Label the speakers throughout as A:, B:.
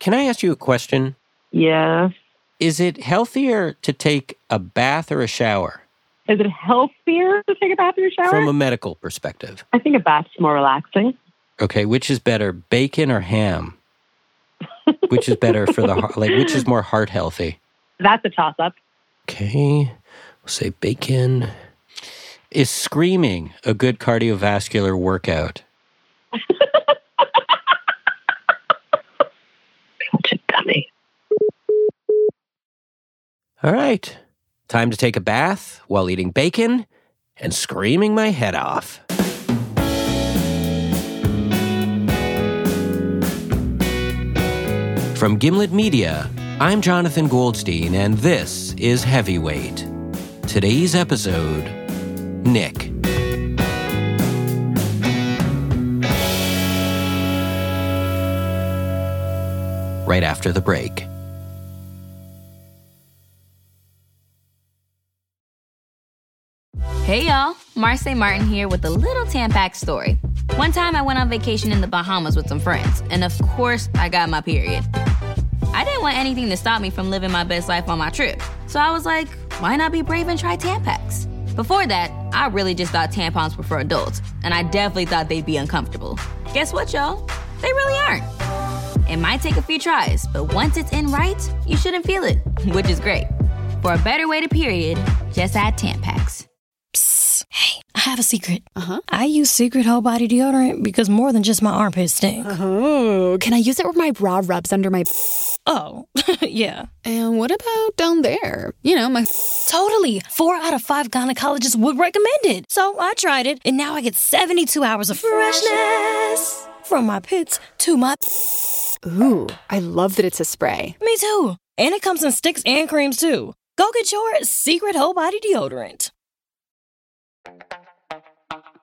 A: can I ask you a question?
B: Yes.
A: Is it healthier to take a bath or a shower
B: Is it healthier to take a bath or a shower?
A: from a medical perspective?
B: I think a bath's more relaxing.
A: Okay, which is better, bacon or ham? which is better for the heart? Like, which is more heart healthy?
B: That's a toss up.
A: Okay, we'll say bacon. Is screaming a good cardiovascular workout?
B: Such a dummy.
A: All right, time to take a bath while eating bacon and screaming my head off. From Gimlet Media, I'm Jonathan Goldstein, and this is Heavyweight. Today's episode Nick. Right after the break.
C: Hey y'all, Marsai Martin here with a little Tampax story. One time I went on vacation in the Bahamas with some friends, and of course, I got my period. I didn't want anything to stop me from living my best life on my trip, so I was like, why not be brave and try Tampax? Before that, I really just thought tampons were for adults, and I definitely thought they'd be uncomfortable. Guess what, y'all? They really aren't. It might take a few tries, but once it's in right, you shouldn't feel it, which is great. For a better way to period, just add Tampax.
D: I have a secret. Uh huh. I use Secret Whole Body Deodorant because more than just my armpits stink.
E: Oh, can I use it where my bra rubs under my.
D: Oh, yeah.
E: And what about down there? You know, my.
D: Totally. Four out of five gynecologists would recommend it. So I tried it, and now I get 72 hours of freshness from my pits to my.
E: Ooh, I love that it's a spray.
D: Me too. And it comes in sticks and creams too. Go get your Secret Whole Body Deodorant.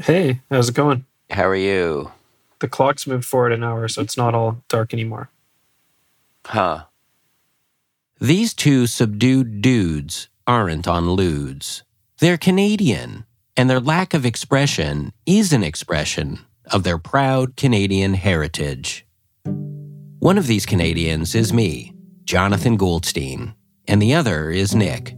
F: Hey, how's it going?
A: how are you?
F: The clock's moved forward an hour, so it's not all dark anymore.
A: Huh. These two subdued dudes aren't on lewds. They're Canadian, and their lack of expression is an expression of their proud Canadian heritage. One of these Canadians is me, Jonathan Goldstein, and the other is Nick.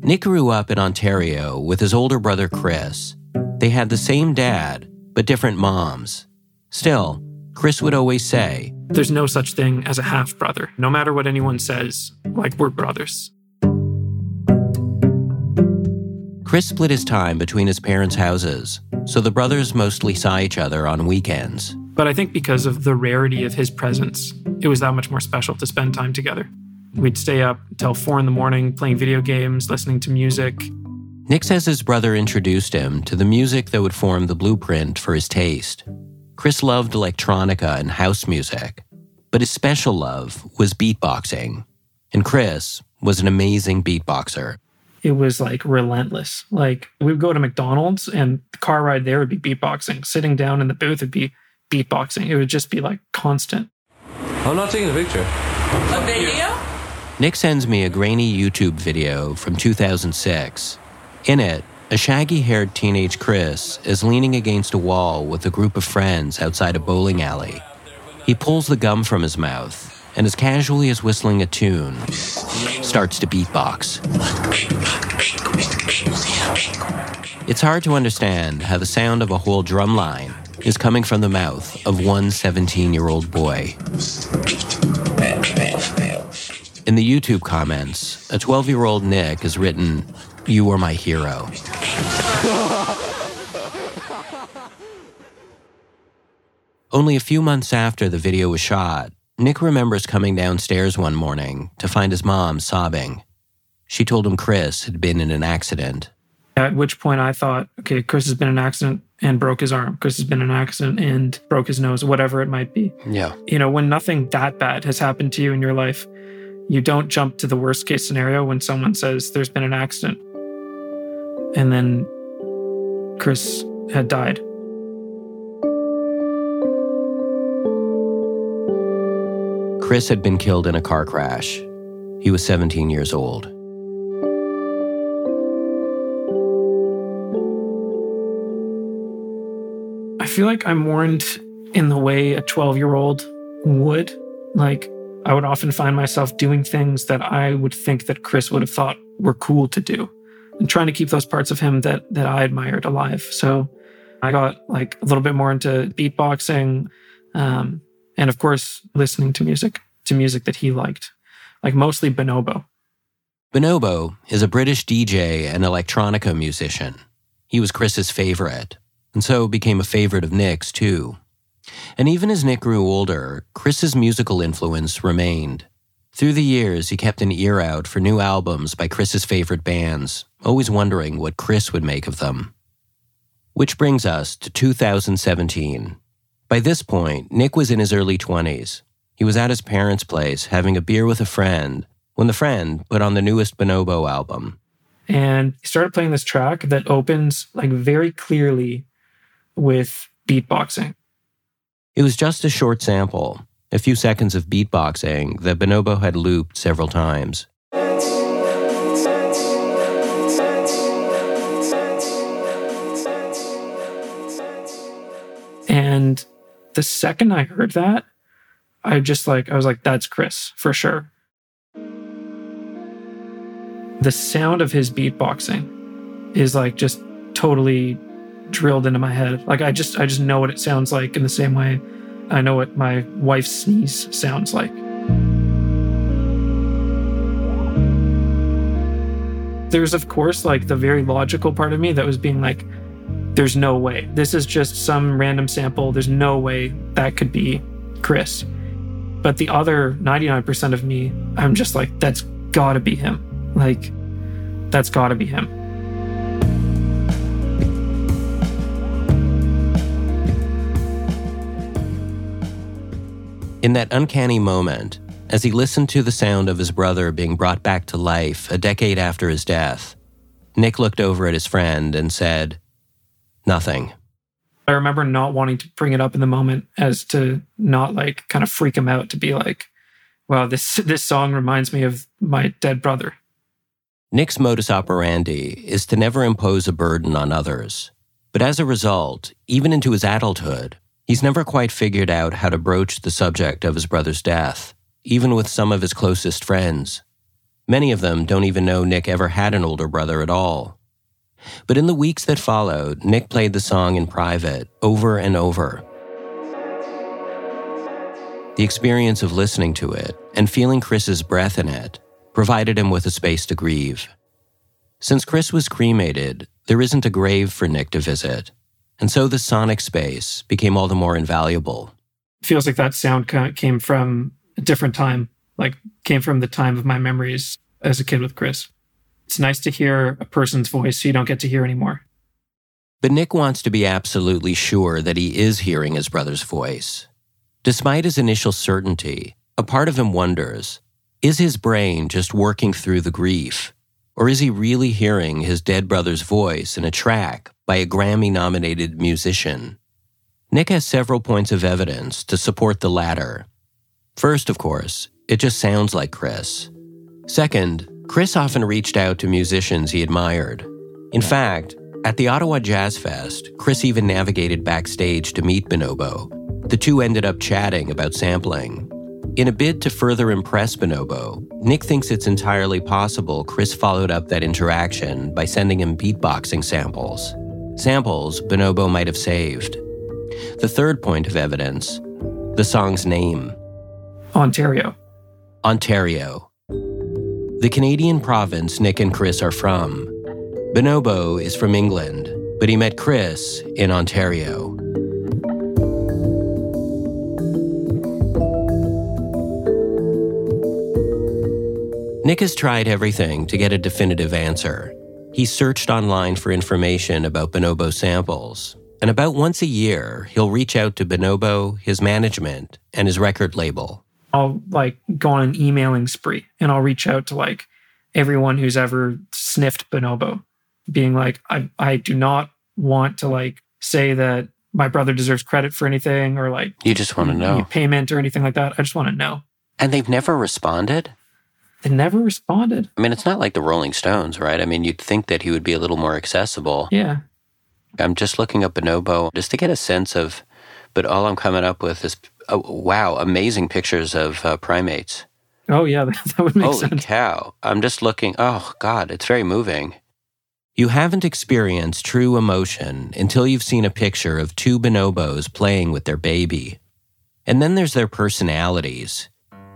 A: Nick grew up in Ontario with his older brother Chris. They had the same dad, but different moms. Still, Chris would always say,
F: There's no such thing as a half brother. No matter what anyone says, like we're brothers.
A: Chris split his time between his parents' houses, so the brothers mostly saw each other on weekends.
F: But I think because of the rarity of his presence, it was that much more special to spend time together. We'd stay up till four in the morning playing video games, listening to music.
A: Nick says his brother introduced him to the music that would form the blueprint for his taste. Chris loved electronica and house music, but his special love was beatboxing. And Chris was an amazing beatboxer.
F: It was like relentless. Like we'd go to McDonald's and the car ride there would be beatboxing. Sitting down in the booth would be beatboxing. It would just be like constant.
G: I'm not taking a picture. A video?
A: Nick sends me a grainy YouTube video from 2006. In it, a shaggy haired teenage Chris is leaning against a wall with a group of friends outside a bowling alley. He pulls the gum from his mouth and, as casually as whistling a tune, starts to beatbox. It's hard to understand how the sound of a whole drum line is coming from the mouth of one 17 year old boy. In the YouTube comments, a 12 year old Nick has written, You are my hero. Only a few months after the video was shot, Nick remembers coming downstairs one morning to find his mom sobbing. She told him Chris had been in an accident.
F: At which point I thought, okay, Chris has been in an accident and broke his arm. Chris has been in an accident and broke his nose, whatever it might be.
A: Yeah.
F: You know, when nothing that bad has happened to you in your life, you don't jump to the worst case scenario when someone says there's been an accident. And then Chris had died.
A: Chris had been killed in a car crash. He was 17 years old.
F: I feel like I'm warned in the way a 12 year old would. Like, I would often find myself doing things that I would think that Chris would have thought were cool to do and trying to keep those parts of him that, that I admired alive. So I got like a little bit more into beatboxing um, and, of course, listening to music, to music that he liked, like mostly Bonobo.
A: Bonobo is a British DJ and electronica musician. He was Chris's favorite, and so became a favorite of Nick's too. And even as Nick grew older, Chris's musical influence remained. Through the years, he kept an ear out for new albums by Chris's favorite bands, always wondering what Chris would make of them. Which brings us to 2017. By this point, Nick was in his early 20s. He was at his parents' place having a beer with a friend when the friend put on the newest Bonobo album.
F: And he started playing this track that opens like very clearly with beatboxing.
A: It was just a short sample, a few seconds of beatboxing that Bonobo had looped several times.
F: And the second I heard that, I just like, I was like, that's Chris for sure. The sound of his beatboxing is like just totally drilled into my head. Like I just I just know what it sounds like in the same way I know what my wife's sneeze sounds like. There's of course like the very logical part of me that was being like there's no way. This is just some random sample. There's no way that could be Chris. But the other 99% of me, I'm just like that's got to be him. Like that's got to be him.
A: In that uncanny moment, as he listened to the sound of his brother being brought back to life a decade after his death, Nick looked over at his friend and said, Nothing.
F: I remember not wanting to bring it up in the moment as to not like kind of freak him out to be like, wow, this this song reminds me of my dead brother.
A: Nick's modus operandi is to never impose a burden on others. But as a result, even into his adulthood, he's never quite figured out how to broach the subject of his brother's death, even with some of his closest friends. Many of them don't even know Nick ever had an older brother at all. But in the weeks that followed, Nick played the song in private over and over. The experience of listening to it and feeling Chris's breath in it provided him with a space to grieve. Since Chris was cremated, there isn't a grave for Nick to visit, and so the sonic space became all the more invaluable.
F: Feels like that sound came from a different time, like came from the time of my memories as a kid with Chris. It's nice to hear a person's voice you don't get to hear anymore.
A: But Nick wants to be absolutely sure that he is hearing his brother's voice. Despite his initial certainty, a part of him wonders is his brain just working through the grief? Or is he really hearing his dead brother's voice in a track by a Grammy nominated musician? Nick has several points of evidence to support the latter. First, of course, it just sounds like Chris. Second, Chris often reached out to musicians he admired. In fact, at the Ottawa Jazz Fest, Chris even navigated backstage to meet Bonobo. The two ended up chatting about sampling. In a bid to further impress Bonobo, Nick thinks it's entirely possible Chris followed up that interaction by sending him beatboxing samples. Samples Bonobo might have saved. The third point of evidence the song's name
F: Ontario.
A: Ontario. The Canadian province Nick and Chris are from. Bonobo is from England, but he met Chris in Ontario. Nick has tried everything to get a definitive answer. He searched online for information about bonobo samples. And about once a year, he'll reach out to Bonobo, his management, and his record label.
F: I'll like go on an emailing spree and I'll reach out to like everyone who's ever sniffed bonobo, being like, I, I do not want to like say that my brother deserves credit for anything or like
A: You just want to know.
F: payment or anything like that. I just want to know.
A: And they've never responded?
F: They never responded.
A: I mean, it's not like the Rolling Stones, right? I mean, you'd think that he would be a little more accessible.
F: Yeah.
A: I'm just looking up Bonobo just to get a sense of, but all I'm coming up with is, oh, wow, amazing pictures of uh, primates.
F: Oh yeah, that, that would make sense.
A: Holy cow. I'm just looking, oh, God, it's very moving. You haven't experienced true emotion until you've seen a picture of two bonobos playing with their baby. And then there's their personalities.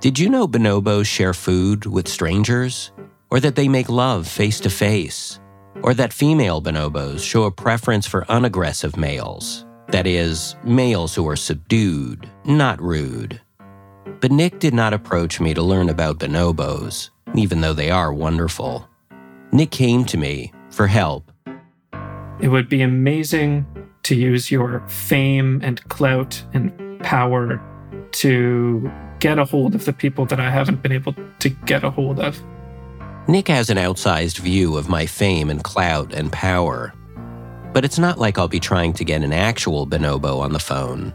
A: Did you know bonobos share food with strangers? Or that they make love face to face? Or that female bonobos show a preference for unaggressive males? That is, males who are subdued, not rude. But Nick did not approach me to learn about bonobos, even though they are wonderful. Nick came to me for help.
F: It would be amazing to use your fame and clout and power to get a hold of the people that I haven't been able to get a hold of.
A: Nick has an outsized view of my fame and clout and power. But it's not like I'll be trying to get an actual bonobo on the phone,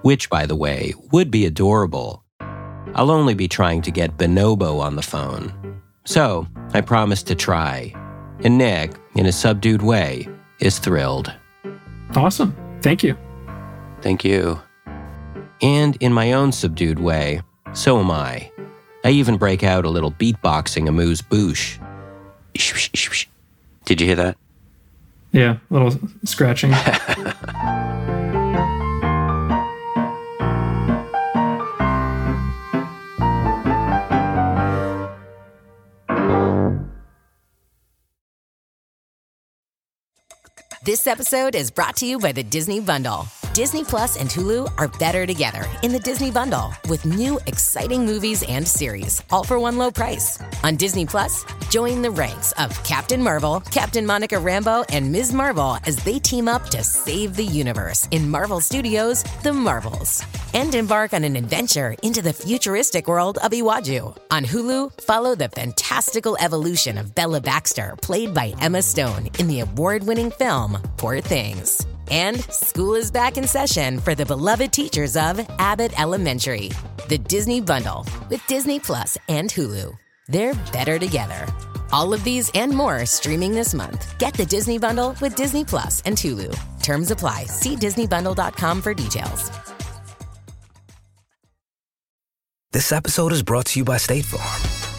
A: which, by the way, would be adorable. I'll only be trying to get bonobo on the phone. So, I promised to try. And Nick, in a subdued way, is thrilled.
F: Awesome. Thank you.
A: Thank you. And in my own subdued way, so am I. I even break out a little beatboxing amuse bouche. Did you hear that?
F: Yeah, a little scratching.
H: This episode is brought to you by the Disney Bundle. Disney Plus and Hulu are better together in the Disney Bundle with new exciting movies and series, all for one low price. On Disney Plus, join the ranks of Captain Marvel, Captain Monica Rambeau, and Ms. Marvel as they team up to save the universe in Marvel Studios' The Marvels. And embark on an adventure into the futuristic world of Iwaju. On Hulu, follow the fantastical evolution of Bella Baxter, played by Emma Stone in the award winning film Poor Things. And school is back in session for the beloved teachers of Abbott Elementary. The Disney Bundle with Disney Plus and Hulu. They're better together. All of these and more streaming this month. Get the Disney Bundle with Disney Plus and Hulu. Terms apply. See DisneyBundle.com for details.
I: This episode is brought to you by State Farm.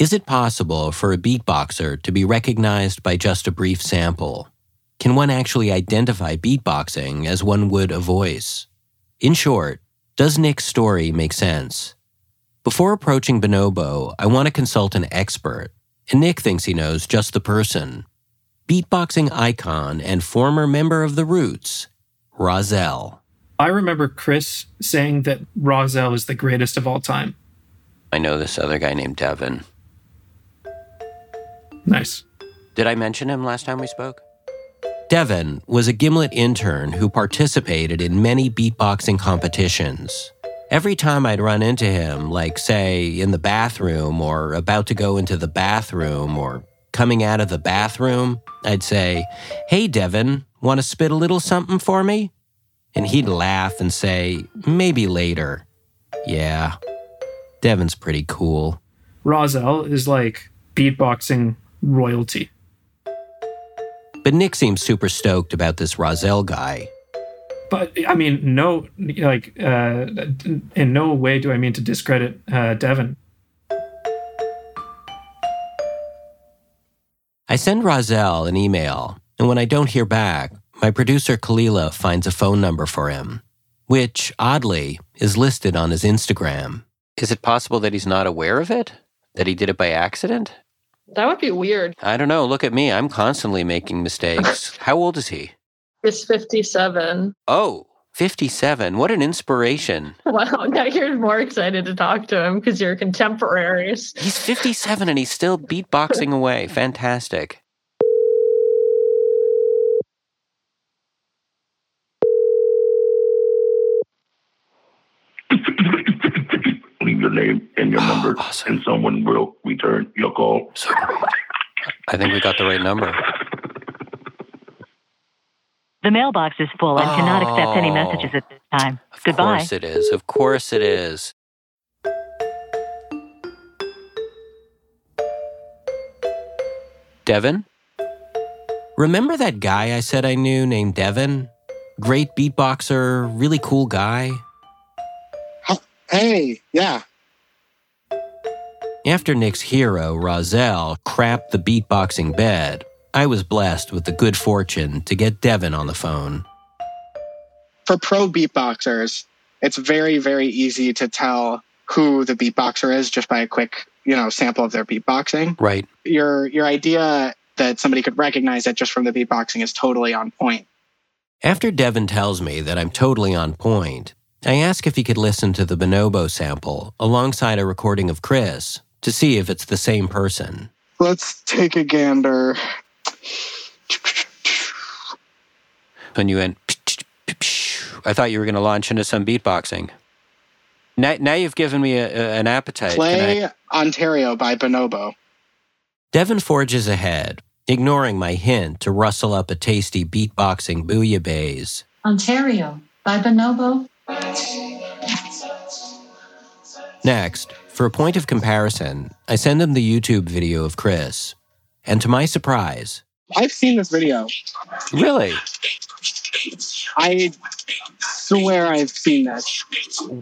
A: Is it possible for a beatboxer to be recognized by just a brief sample? Can one actually identify beatboxing as one would a voice? In short, does Nick's story make sense? Before approaching Bonobo, I want to consult an expert, and Nick thinks he knows just the person. Beatboxing icon and former member of the Roots, Rahzel.
F: I remember Chris saying that Rahzel is the greatest of all time.
A: I know this other guy named Devin.
F: Nice.
A: Did I mention him last time we spoke? Devin was a Gimlet intern who participated in many beatboxing competitions. Every time I'd run into him, like, say, in the bathroom or about to go into the bathroom or coming out of the bathroom, I'd say, Hey, Devin, want to spit a little something for me? And he'd laugh and say, Maybe later. Yeah, Devin's pretty cool.
F: Rahzel is like beatboxing royalty.
A: But Nick seems super stoked about this Rahzel guy.
F: But I mean, no, like, uh, in no way do I mean to discredit uh, Devin.
A: I send Rahzel an email, and when I don't hear back, my producer Kalila finds a phone number for him, which, oddly, is listed on his Instagram. Is it possible that he's not aware of it? That he did it by accident?
J: That would be weird.
A: I don't know. Look at me. I'm constantly making mistakes. How old is he?
J: He's 57.
A: Oh, 57. What an inspiration.
J: Wow, now you're more excited to talk to him because you're contemporaries.
A: He's 57 and he's still beatboxing away. Fantastic.
K: Leave your name and your oh, number,
A: awesome.
K: and someone will return your call.
A: So. I think we got the right number.
L: The mailbox is full and cannot accept any
A: Oh.
L: messages at this time.
A: Of
L: Goodbye.
A: Of course it is. Of course it is. Devin? Remember that guy I said I knew named Devin? Great beatboxer, really cool guy.
M: Hey, yeah.
A: After Nick's hero, Rahzel, crapped the beatboxing bed, I was blessed with the good fortune to get Devin on the phone.
M: For pro beatboxers, it's very, very easy to tell who the beatboxer is just by a quick, you know, sample of their beatboxing.
A: Right.
M: Your your idea that somebody could recognize it just from the beatboxing is totally on point.
A: After Devin tells me that I'm totally on point, I ask if he could listen to the Bonobo sample alongside a recording of Chris to see if it's the same person.
M: Let's take a gander.
A: When you went, I thought you were going to launch into some beatboxing. Now, now you've given me a, a- an appetite.
M: Play
A: I-
M: Ontario by Bonobo.
A: Devin forges ahead, ignoring my hint to rustle up a tasty beatboxing bouillabaisse.
N: Ontario by Bonobo.
A: Next, for a point of comparison, I send him the YouTube video of Chris. And to my surprise,
M: I've seen this video.
A: really?
M: I swear I've seen this.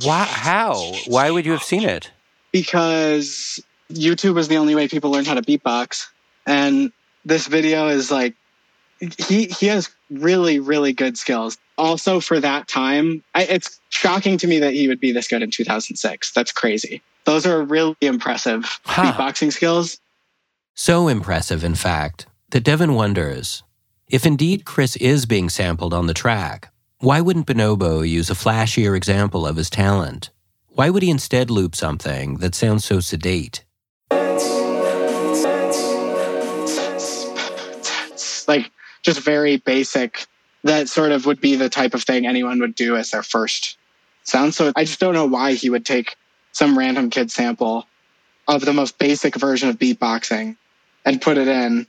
A: Why, how? Why would you have seen it?
M: because YouTube is the only way people learn how to beatbox. And this video is like he he has really really good skills. Also for that time, I, it's shocking to me that he would be this good in 2006. That's crazy. Those are really impressive beatboxing skills.
A: So impressive, in fact, that Devin wonders if indeed Chris is being sampled on the track, why wouldn't Bonobo use a flashier example of his talent? Why would he instead loop something that sounds so sedate?
M: Like just very basic. That sort of would be the type of thing anyone would do as their first sound. So I just don't know why he would take some random kid sample of the most basic version of beatboxing and put it in.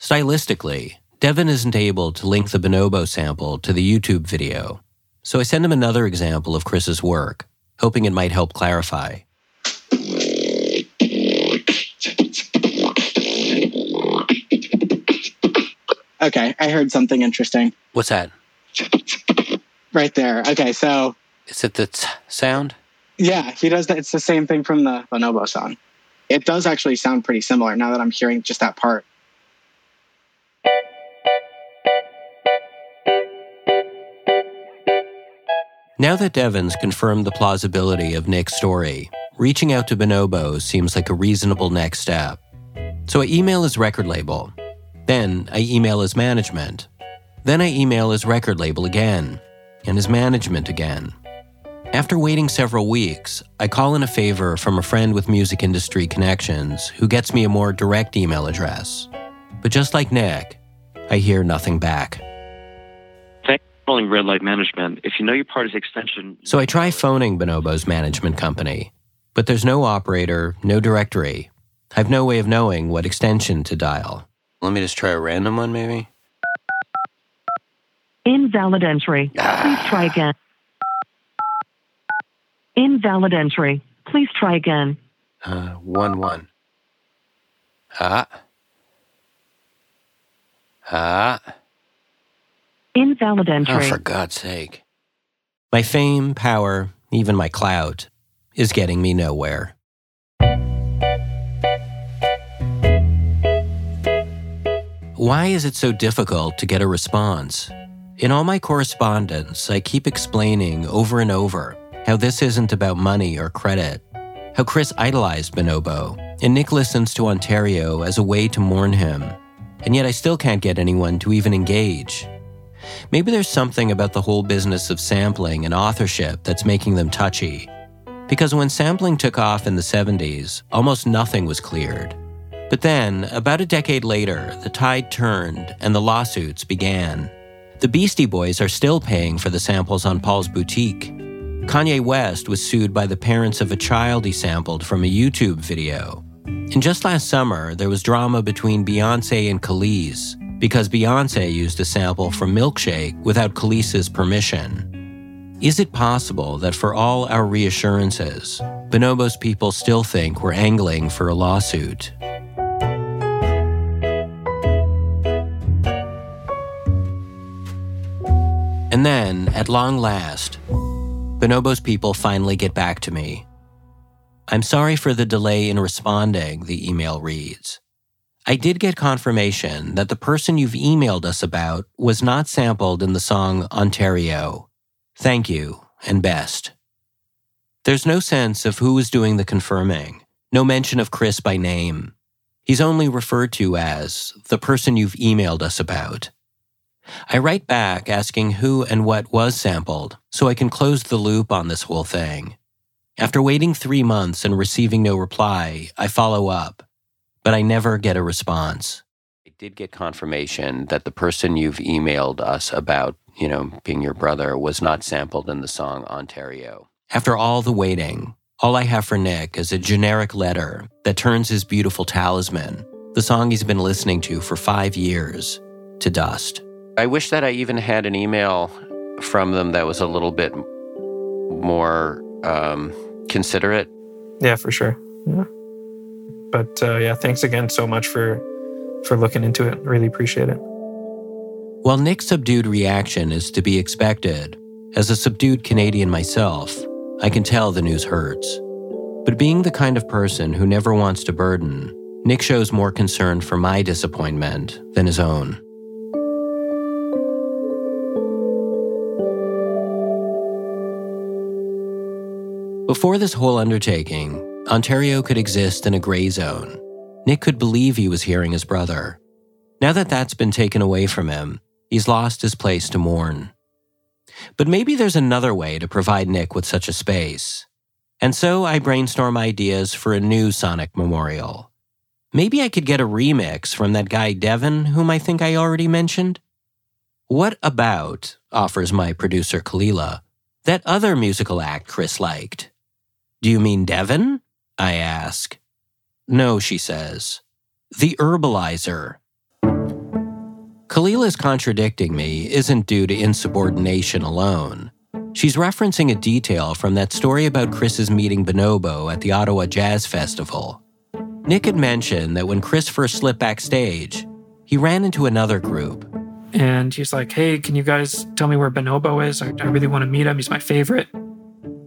A: Stylistically, Devin isn't able to link the Bonobo sample to the YouTube video, so I send him another example of Chris's work, hoping it might help clarify.
M: Okay, I heard something interesting
A: What's that?
M: right there. Okay, so
A: Is it the t- sound?
M: yeah, he does that. It's the same thing from the Bonobo song. It does actually sound pretty similar now that I'm hearing just that part.
A: Now that Devin's confirmed the plausibility of Nick's story, reaching out to Bonobo seems like a reasonable next step. So I email his record label. Then I email his management. Then I email his record label again, and his management again. After waiting several weeks, I call in a favor from a friend with music industry connections who gets me a more direct email address. But just like Nick, I hear nothing back.
O: Thanks for calling Red Light Management. If you know your party's extension,
A: So I try phoning Bonobo's management company, but there's no operator, no directory. I have no way of knowing what extension to dial. Let me just try a random one, maybe.
L: Invalid entry. Please try again. Invalid entry. Please try again.
A: Uh, one one. Ah. Ah.
L: Invalid entry.
A: Oh, for God's sake. My fame, power, even my clout is getting me nowhere. Why is it so difficult to get a response? In all my correspondence, I keep explaining over and over how this isn't about money or credit, how Chris idolized Bonobo, and Nick listens to Ontario as a way to mourn him, and yet I still can't get anyone to even engage. Maybe there's something about the whole business of sampling and authorship that's making them touchy. Because when sampling took off in the 70s, almost nothing was cleared. But then, about a decade later, the tide turned and the lawsuits began. The Beastie Boys are still paying for the samples on Paul's Boutique. Kanye West was sued by the parents of a child he sampled from a YouTube video. And just last summer, there was drama between Beyonce and Kelis because Beyonce used a sample from Milkshake without Kelis's permission. Is it possible that for all our reassurances, Bonobo's people still think we're angling for a lawsuit? And then, at long last, Bonobo's people finally get back to me. I'm sorry for the delay in responding, the email reads. I did get confirmation that the person you've emailed us about was not sampled in the song Ontario. Thank you, and best. There's no sense of who is doing the confirming, no mention of Chris by name. He's only referred to as the person you've emailed us about. I write back asking who and what was sampled so I can close the loop on this whole thing. After waiting three months and receiving no reply, I follow up, but I never get a response. I did get confirmation that the person you've emailed us about, you know, being your brother, was not sampled in the song Ontario. After all the waiting, all I have for Nick is a generic letter that turns his beautiful talisman, the song he's been listening to for five years, to dust. I wish that I even had an email from them that was a little bit more um, considerate.
F: Yeah, for sure. Yeah. But uh, yeah, thanks again so much for for looking into it. Really appreciate it.
A: While Nick's subdued reaction is to be expected, as a subdued Canadian myself, I can tell the news hurts. But being the kind of person who never wants to burden, Nick shows more concern for my disappointment than his own. Before this whole undertaking, Ontario could exist in a gray zone. Nick could believe he was hearing his brother. Now that that's been taken away from him, he's lost his place to mourn. But maybe there's another way to provide Nick with such a space. And so I brainstorm ideas for a new Sonic memorial. Maybe I could get a remix from that guy Devin, whom I think I already mentioned. What about, offers my producer Kalila, that other musical act Chris liked? Do you mean Devin? I ask. No, she says. The Herbaliser. Kalila's contradicting me isn't due to insubordination alone. She's referencing a detail from that story about Chris's meeting Bonobo at the Ottawa Jazz Festival. Nick had mentioned that when Chris first slipped backstage, he ran into another group.
F: And he's like, hey, can you guys tell me where Bonobo is? I, I really want to meet him. He's my favorite.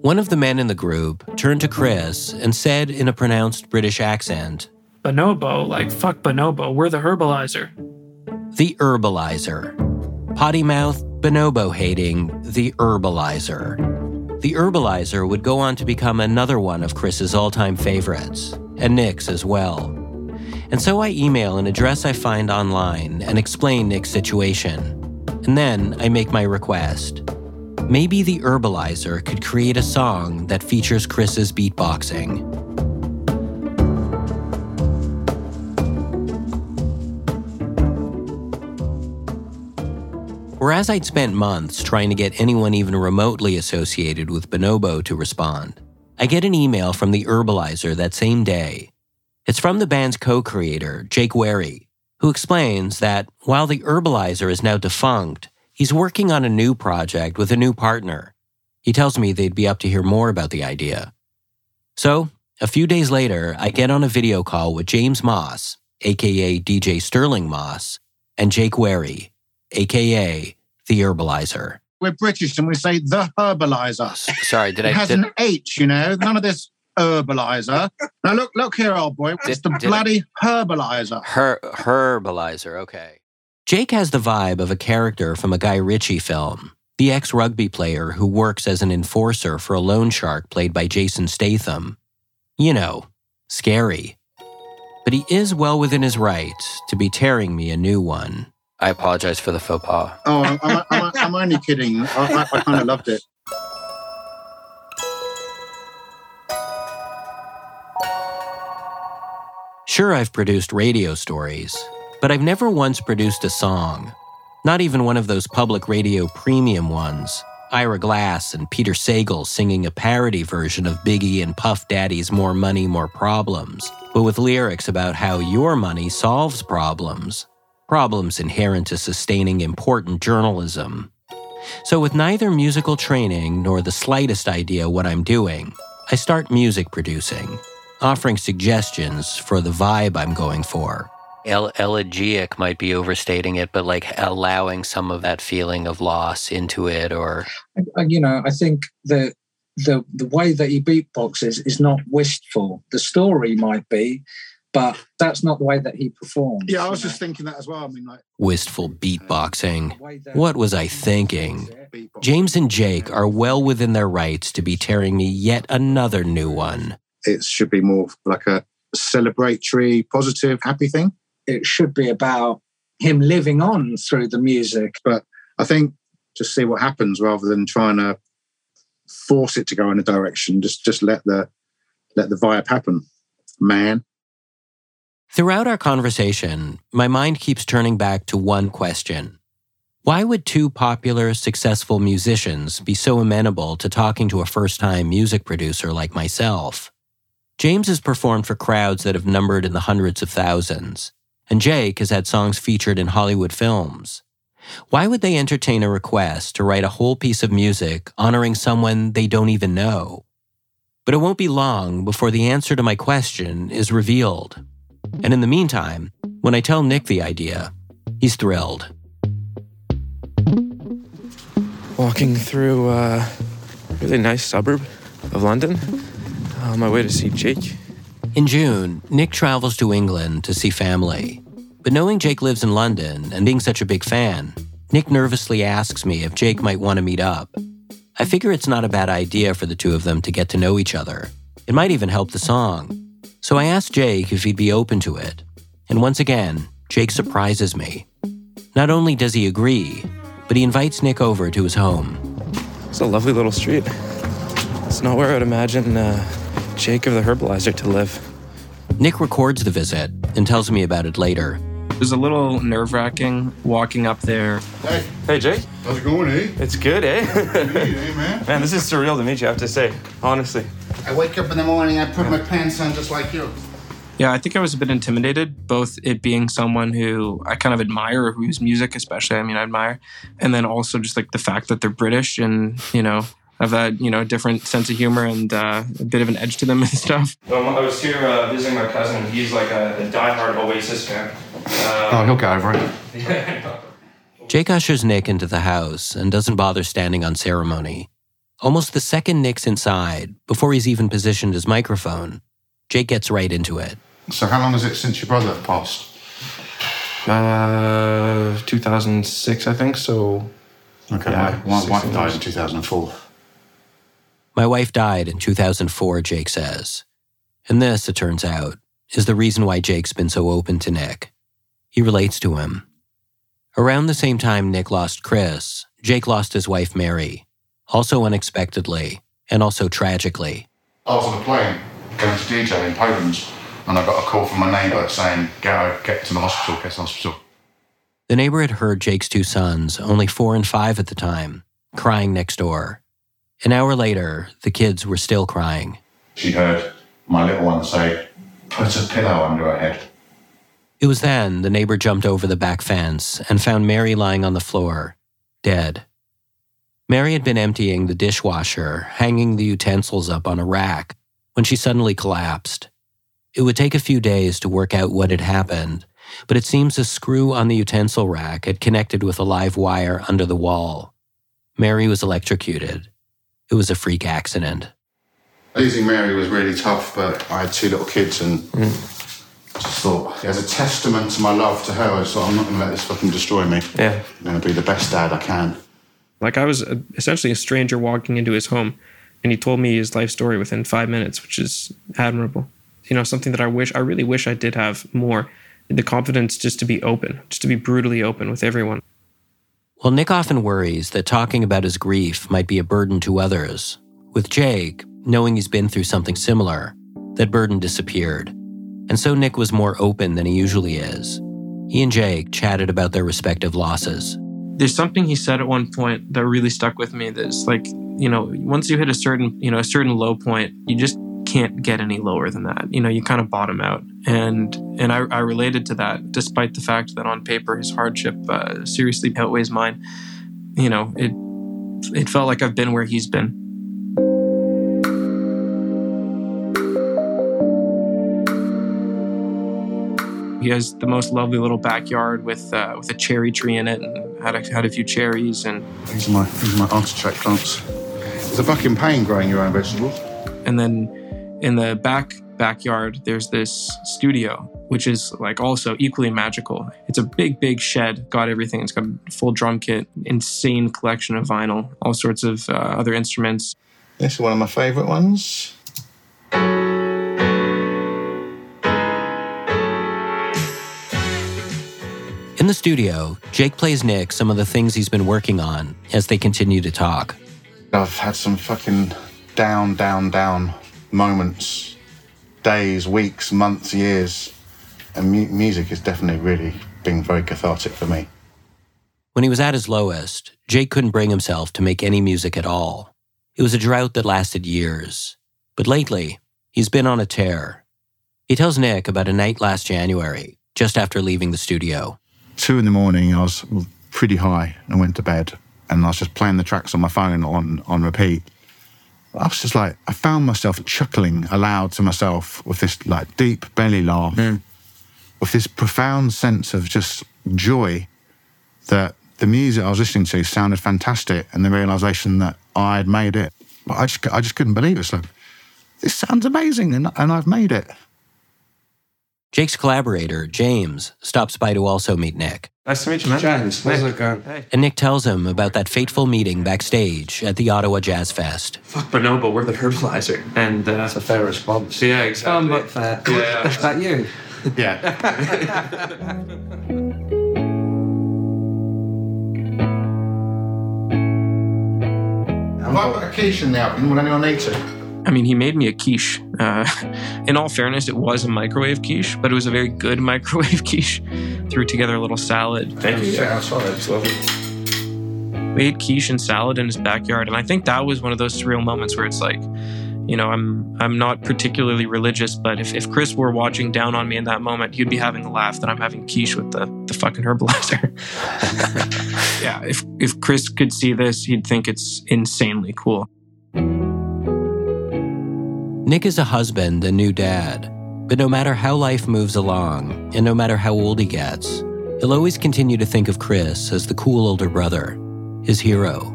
A: One of the men in the group turned to Chris and said in a pronounced British accent,
F: Bonobo, like fuck Bonobo, we're the Herbaliser.
A: The Herbaliser. Potty mouth, bonobo hating, the Herbaliser. The Herbaliser would go on to become another one of Chris's all time favorites, and Nick's as well. And so I email an address I find online and explain Nick's situation. And then I make my request. Maybe the Herbaliser could create a song that features Chris's beatboxing. Whereas I'd spent months trying to get anyone even remotely associated with Bonobo to respond, I get an email from the Herbaliser that same day. It's from the band's co creator, Jake Wherry, who explains that while the Herbaliser is now defunct, he's working on a new project with a new partner. He tells me they'd be up to hear more about the idea. So, a few days later, I get on a video call with James Moss, aka DJ Sterling Moss, and Jake Wherry, aka the Herbaliser.
P: We're British and we say the Herbaliser.
A: Sorry, did I?
P: It has
A: did-
P: an H, you know. None of this Herbaliser. Now look, look here, old boy. It's
A: Did-
P: the
A: did I-
P: bloody Herbaliser.
A: Her Herbaliser, okay. Jake has the vibe of a character from a Guy Ritchie film, the ex rugby player who works as an enforcer for a loan shark played by Jason Statham. You know, scary. But he is well within his rights to be tearing me a new one. I apologize for the faux pas.
P: Oh, I'm, I'm, I'm, I'm only kidding. I, I, I kind of loved it.
A: Sure, I've produced radio stories, but I've never once produced a song. Not even one of those public radio premium ones. Ira Glass and Peter Sagal singing a parody version of Biggie and Puff Daddy's More Money, More Problems, but with lyrics about how your money solves problems. Problems inherent to sustaining important journalism. So, with neither musical training nor the slightest idea what I'm doing, I start music producing, offering suggestions for the vibe I'm going for. El- elegiac might be overstating it, but like allowing some of that feeling of loss into it or.
Q: You know, I think that the the way that he beatboxes is not wistful. The story might be, but that's not the way that he performs.
P: Yeah, I was just thinking that as well. I mean, like,
A: Wistful uh, beatboxing. What was I thinking? James and Jake are well within their rights to be tearing me yet another new one.
P: it should be more like a celebratory, positive, happy thing.
Q: It should be about him living on through the music.
P: But I think just see what happens rather than trying to force it to go in a direction. Just just let the let the vibe happen, man.
A: Throughout our conversation, my mind keeps turning back to one question. Why would two popular, successful musicians be so amenable to talking to a first time music producer like myself? James has performed for crowds that have numbered in the hundreds of thousands, and Jake has had songs featured in Hollywood films. Why would they entertain a request to write a whole piece of music honoring someone they don't even know? But it won't be long before the answer to my question is revealed. And in the meantime, when I tell Nick the idea, he's thrilled.
R: Walking through a really nice suburb of London uh, on my way to see Jake.
A: In June, Nick travels to England to see family. But knowing Jake lives in London and being such a big fan, Nick nervously asks me if Jake might want to meet up. I figure it's not a bad idea for the two of them to get to know each other. It might even help the song. So I asked Jake if he'd be open to it. And once again, Jake surprises me. Not only does he agree, but he invites Nick over to his home.
R: It's a lovely little street. It's not where I would imagine uh, Jake of the Herbaliser to live.
A: Nick records the visit and tells me about it later.
F: It was a little nerve wracking walking up there.
P: Hey,
R: Hey, Jake.
P: how's it going, eh?
R: It's good, eh?
P: Hey, man.
R: Man, this is surreal to meet you, I have to say. Honestly.
P: I wake up in the morning, I put my pants on just like you.
F: Yeah, I think I was a bit intimidated, both it being someone who I kind of admire, who whose music especially, I mean, I admire, and then also just like the fact that they're British and, you know, have that, you know, different sense of humor and uh, a bit of an edge to them and stuff.
R: Um, I was here uh, visiting my cousin. He's like a, a diehard Oasis fan.
P: Oh, he'll get over it.
A: Jake ushers Nick into the house and doesn't bother standing on ceremony. Almost the second Nick's inside, before he's even positioned his microphone, Jake gets right into it.
P: So, how long is it since your brother passed?
R: Uh, 2006, I think. So
P: Okay,
R: Yeah,
P: my, my wife died in 2004.
A: My wife died in 2004, Jake says. And this, it turns out, is the reason why Jake's been so open to Nick. He relates to him. Around the same time Nick lost Chris, Jake lost his wife Mary, also unexpectedly and also tragically.
P: I was on a plane going to DJ in Poland, and I got a call from my neighbour saying, "Go, get to the hospital, get to the hospital."
A: The neighbor had heard Jake's two sons, only four and five at the time, crying next door. An hour later, the kids were still crying.
P: She heard my little one say, "Put a pillow under her head."
A: It was then the neighbor jumped over the back fence and found Mary lying on the floor, dead. Mary had been emptying the dishwasher, hanging the utensils up on a rack, when she suddenly collapsed. It would take a few days to work out what had happened, but it seems a screw on the utensil rack had connected with a live wire under the wall. Mary was electrocuted. It was a freak accident.
P: Losing Mary was really tough, but I had two little kids, and I just thought, as a testament to my love to her, I just thought, I'm not going to let this fucking destroy me.
R: Yeah.
P: I'm going to be the best dad I can.
F: Like I was uh, essentially a stranger walking into his home, and he told me his life story within five minutes, which is admirable. You know, something that I wish, I really wish I did have more. The confidence just to be open, just to be brutally open with everyone.
A: Well, Nick often worries that talking about his grief might be a burden to others. With Jake, knowing he's been through something similar, that burden disappeared. And so Nick was more open than he usually is. He and Jake chatted about their respective losses.
F: There's something he said at one point that really stuck with me. That's like, you know, once you hit a certain, you know, a certain low point, you just can't get any lower than that. You know, you kind of bottom out. And and I, I related to that, despite the fact that on paper his hardship uh, seriously outweighs mine. You know, it it felt like I've been where he's been. He has the most lovely little backyard with uh, with a cherry tree in it, and had a, had a few cherries. And
P: These are my, these are my artichoke plants. It's a fucking pain growing your own vegetables.
F: and then in the back backyard, there's this studio, which is like also equally magical. It's a big, big shed, got everything. It's got a full drum kit, insane collection of vinyl, all sorts of uh, other instruments.
P: This is one of my favourite ones.
A: In the studio, Jake plays Nick some of the things he's been working on as they continue to talk.
P: I've had some fucking down, down, down moments, days, weeks, months, years, and mu- music has definitely really been very cathartic for me.
A: When he was at his lowest, Jake couldn't bring himself to make any music at all. It was a drought that lasted years. But lately, he's been on a tear. He tells Nick about a night last January, just after leaving the studio.
P: Two in the morning, I was pretty high and went to bed, and I was just playing the tracks on my phone on on repeat. I was just like, I found myself chuckling aloud to myself with this like deep belly laugh, with this profound sense of just joy that the music I was listening to sounded fantastic, and the realization that I had made it. But I just, I just couldn't believe it. So this sounds amazing, and, and I've made it.
A: Jake's collaborator, James, stops by to also meet Nick.
R: Nice to meet you, man.
S: James, how's
R: Nick.
S: it going?
R: Hey.
A: And Nick tells him about that fateful meeting backstage at the Ottawa Jazz Fest.
R: Fuck Bonobo, we're the Herbaliser. And uh,
S: That's a fair response.
R: yeah, exactly.
S: Um, but fair.
R: Yeah.
S: Is that you?
P: Yeah. Have I put a quiche in the oven? Would anyone need to?
F: I mean, he made me a quiche. Uh, in all fairness, it was a microwave quiche, but it was a very good microwave quiche. Threw together a little salad.
R: Thank you. Yeah,
F: uh,
R: outside. It's lovely.
F: we ate quiche and salad in his backyard and i think that was one of those surreal moments where it's like you know i'm i'm not particularly religious but if, if chris were watching down on me in that moment he'd be having a laugh that i'm having quiche with the, the fucking Herbaliser yeah if if chris could see this he'd think it's insanely cool
A: Nick is a husband a new dad, but no matter how life moves along and no matter how old he gets, he'll always continue to think of Chris as the cool older brother, his hero.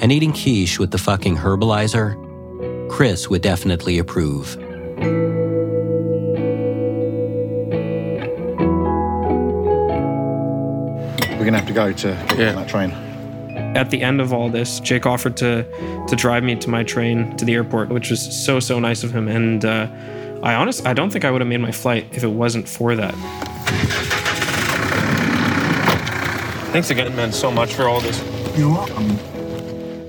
A: And eating quiche with the fucking Herbaliser, Chris would definitely approve.
P: We're gonna have to go to get
F: Yeah.
P: on that train.
F: At the end of all this jake offered to to drive me to my train to the airport which was so so nice of him and uh, i honestly i don't think i would have made my flight if it wasn't for that thanks again man so much for all this
P: You're welcome.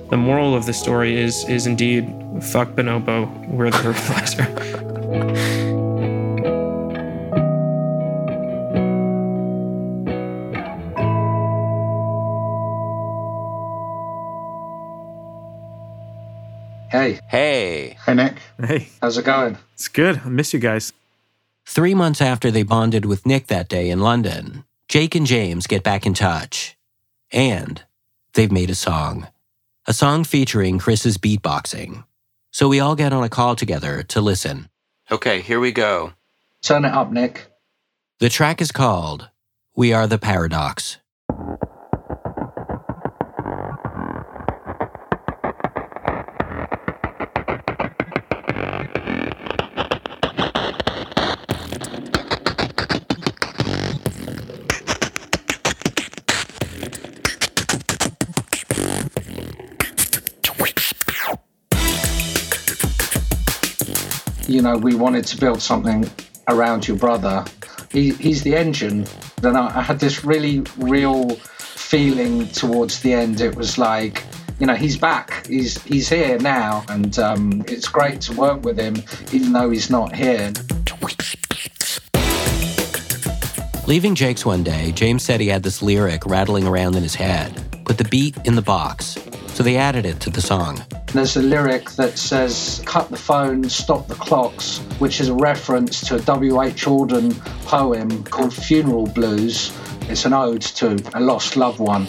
F: The moral of the story is is indeed fuck bonobo, we're the Herbaliser.
Q: Hey,
A: Hey.
P: Hey, Nick.
R: Hey,
Q: how's it going?
R: it's good. I miss you guys.
A: Three months after they bonded with Nick that day in London, Jake and James get back in touch. And they've made a song. A song featuring Chris's beatboxing. So we all get on a call together to listen. Okay, here we go.
Q: Turn it up, Nick.
A: The track is called We Are the Paradox.
Q: You know, we wanted to build something around your brother. He, he's the engine. Then I, I had this really real feeling towards the end. It was like, you know, he's back. He's he's here now, and um, it's great to work with him, even though he's not here.
A: Leaving Jake's one day, James said he had this lyric rattling around in his head. Put the beat in the box. So they added it to the song.
Q: There's a lyric that says, Cut the phone, stop the clocks, which is a reference to a W.H. Auden poem called Funeral Blues. It's an ode to a lost loved one.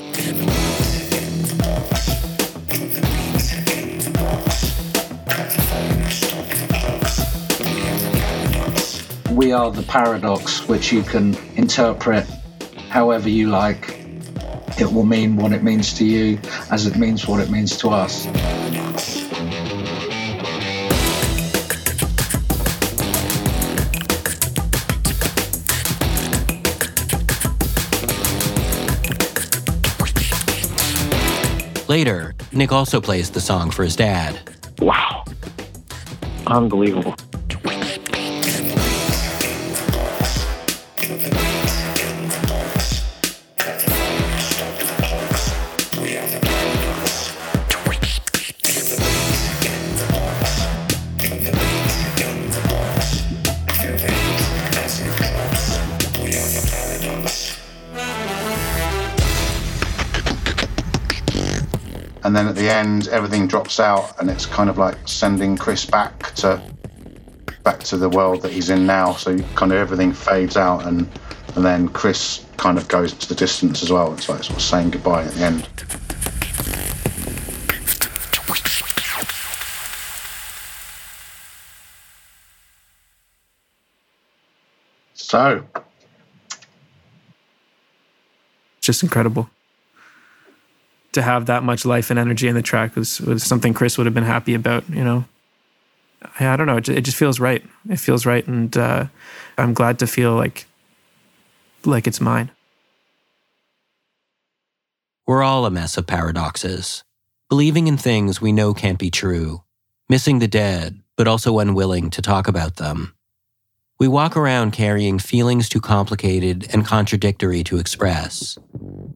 Q: We are the paradox, which you can interpret however you like. It will mean what it means to you as it means what it means to us.
A: Later, Nick also plays the song for his dad.
O: Wow. Unbelievable.
P: End everything drops out and it's kind of like sending chris back to back to the world that he's in now. So kind of everything fades out and and then chris kind of goes to the distance as well. It's like sort of saying goodbye at the end. So.
R: Just incredible to have that much life and energy in the track was was something Chris would have been happy about. You know, I, I don't know. It, it, just feels right. It feels right, and uh, I'm glad to feel like like it's mine.
A: We're all a mess of paradoxes, believing in things we know can't be true, missing the dead, but also unwilling to talk about them. We walk around carrying feelings too complicated and contradictory to express.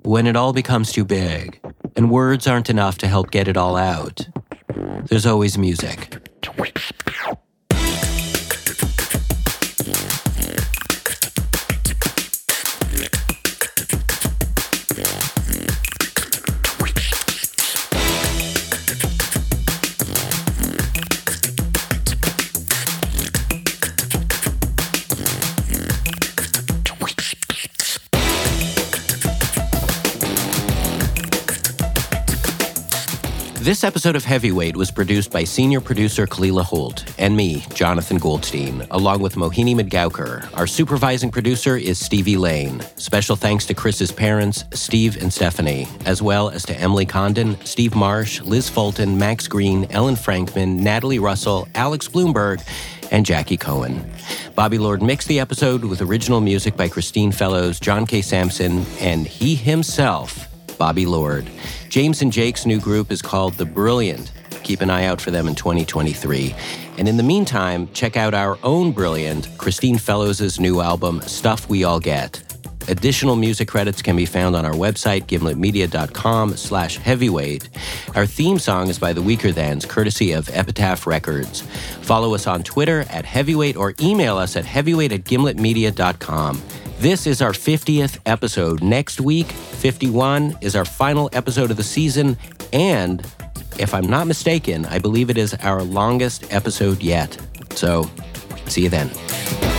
A: When it all becomes too big, and words aren't enough to help get it all out, there's always music. This episode of Heavyweight was produced by senior producer Kalila Holt and me, Jonathan Goldstein, along with Mohini Madgavkar. Our supervising producer is Stevie Lane. Special thanks to Chris's parents, Steve and Stephanie, as well as to Emily Condon, Steve Marsh, Liz Fulton, Max Green, Ellen Frankman, Nathalie Russell, Alex Blumberg, and Jackie Cohen. Bobby Lord mixed the episode with original music by Christine Fellows, John K. Samson, and he himself, Bobby Lord. James and Jake's new group is called The Brilliant. Keep an eye out for them in 2023. And in the meantime, check out our own Brilliant, Christine Fellows' new album, Stuff We All Get. Additional music credits can be found on our website, gimletmedia.com slash heavyweight. Our theme song is by the Weakerthans, courtesy of Epitaph Records. Follow us on Twitter at heavyweight or email us at heavyweight at gimletmedia.com. This is our 50th episode. Next week, 51, is our final episode of the season. And if I'm not mistaken, I believe it is our longest episode yet. So, see you then.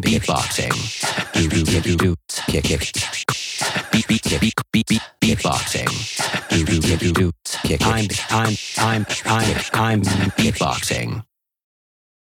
A: Beatboxing.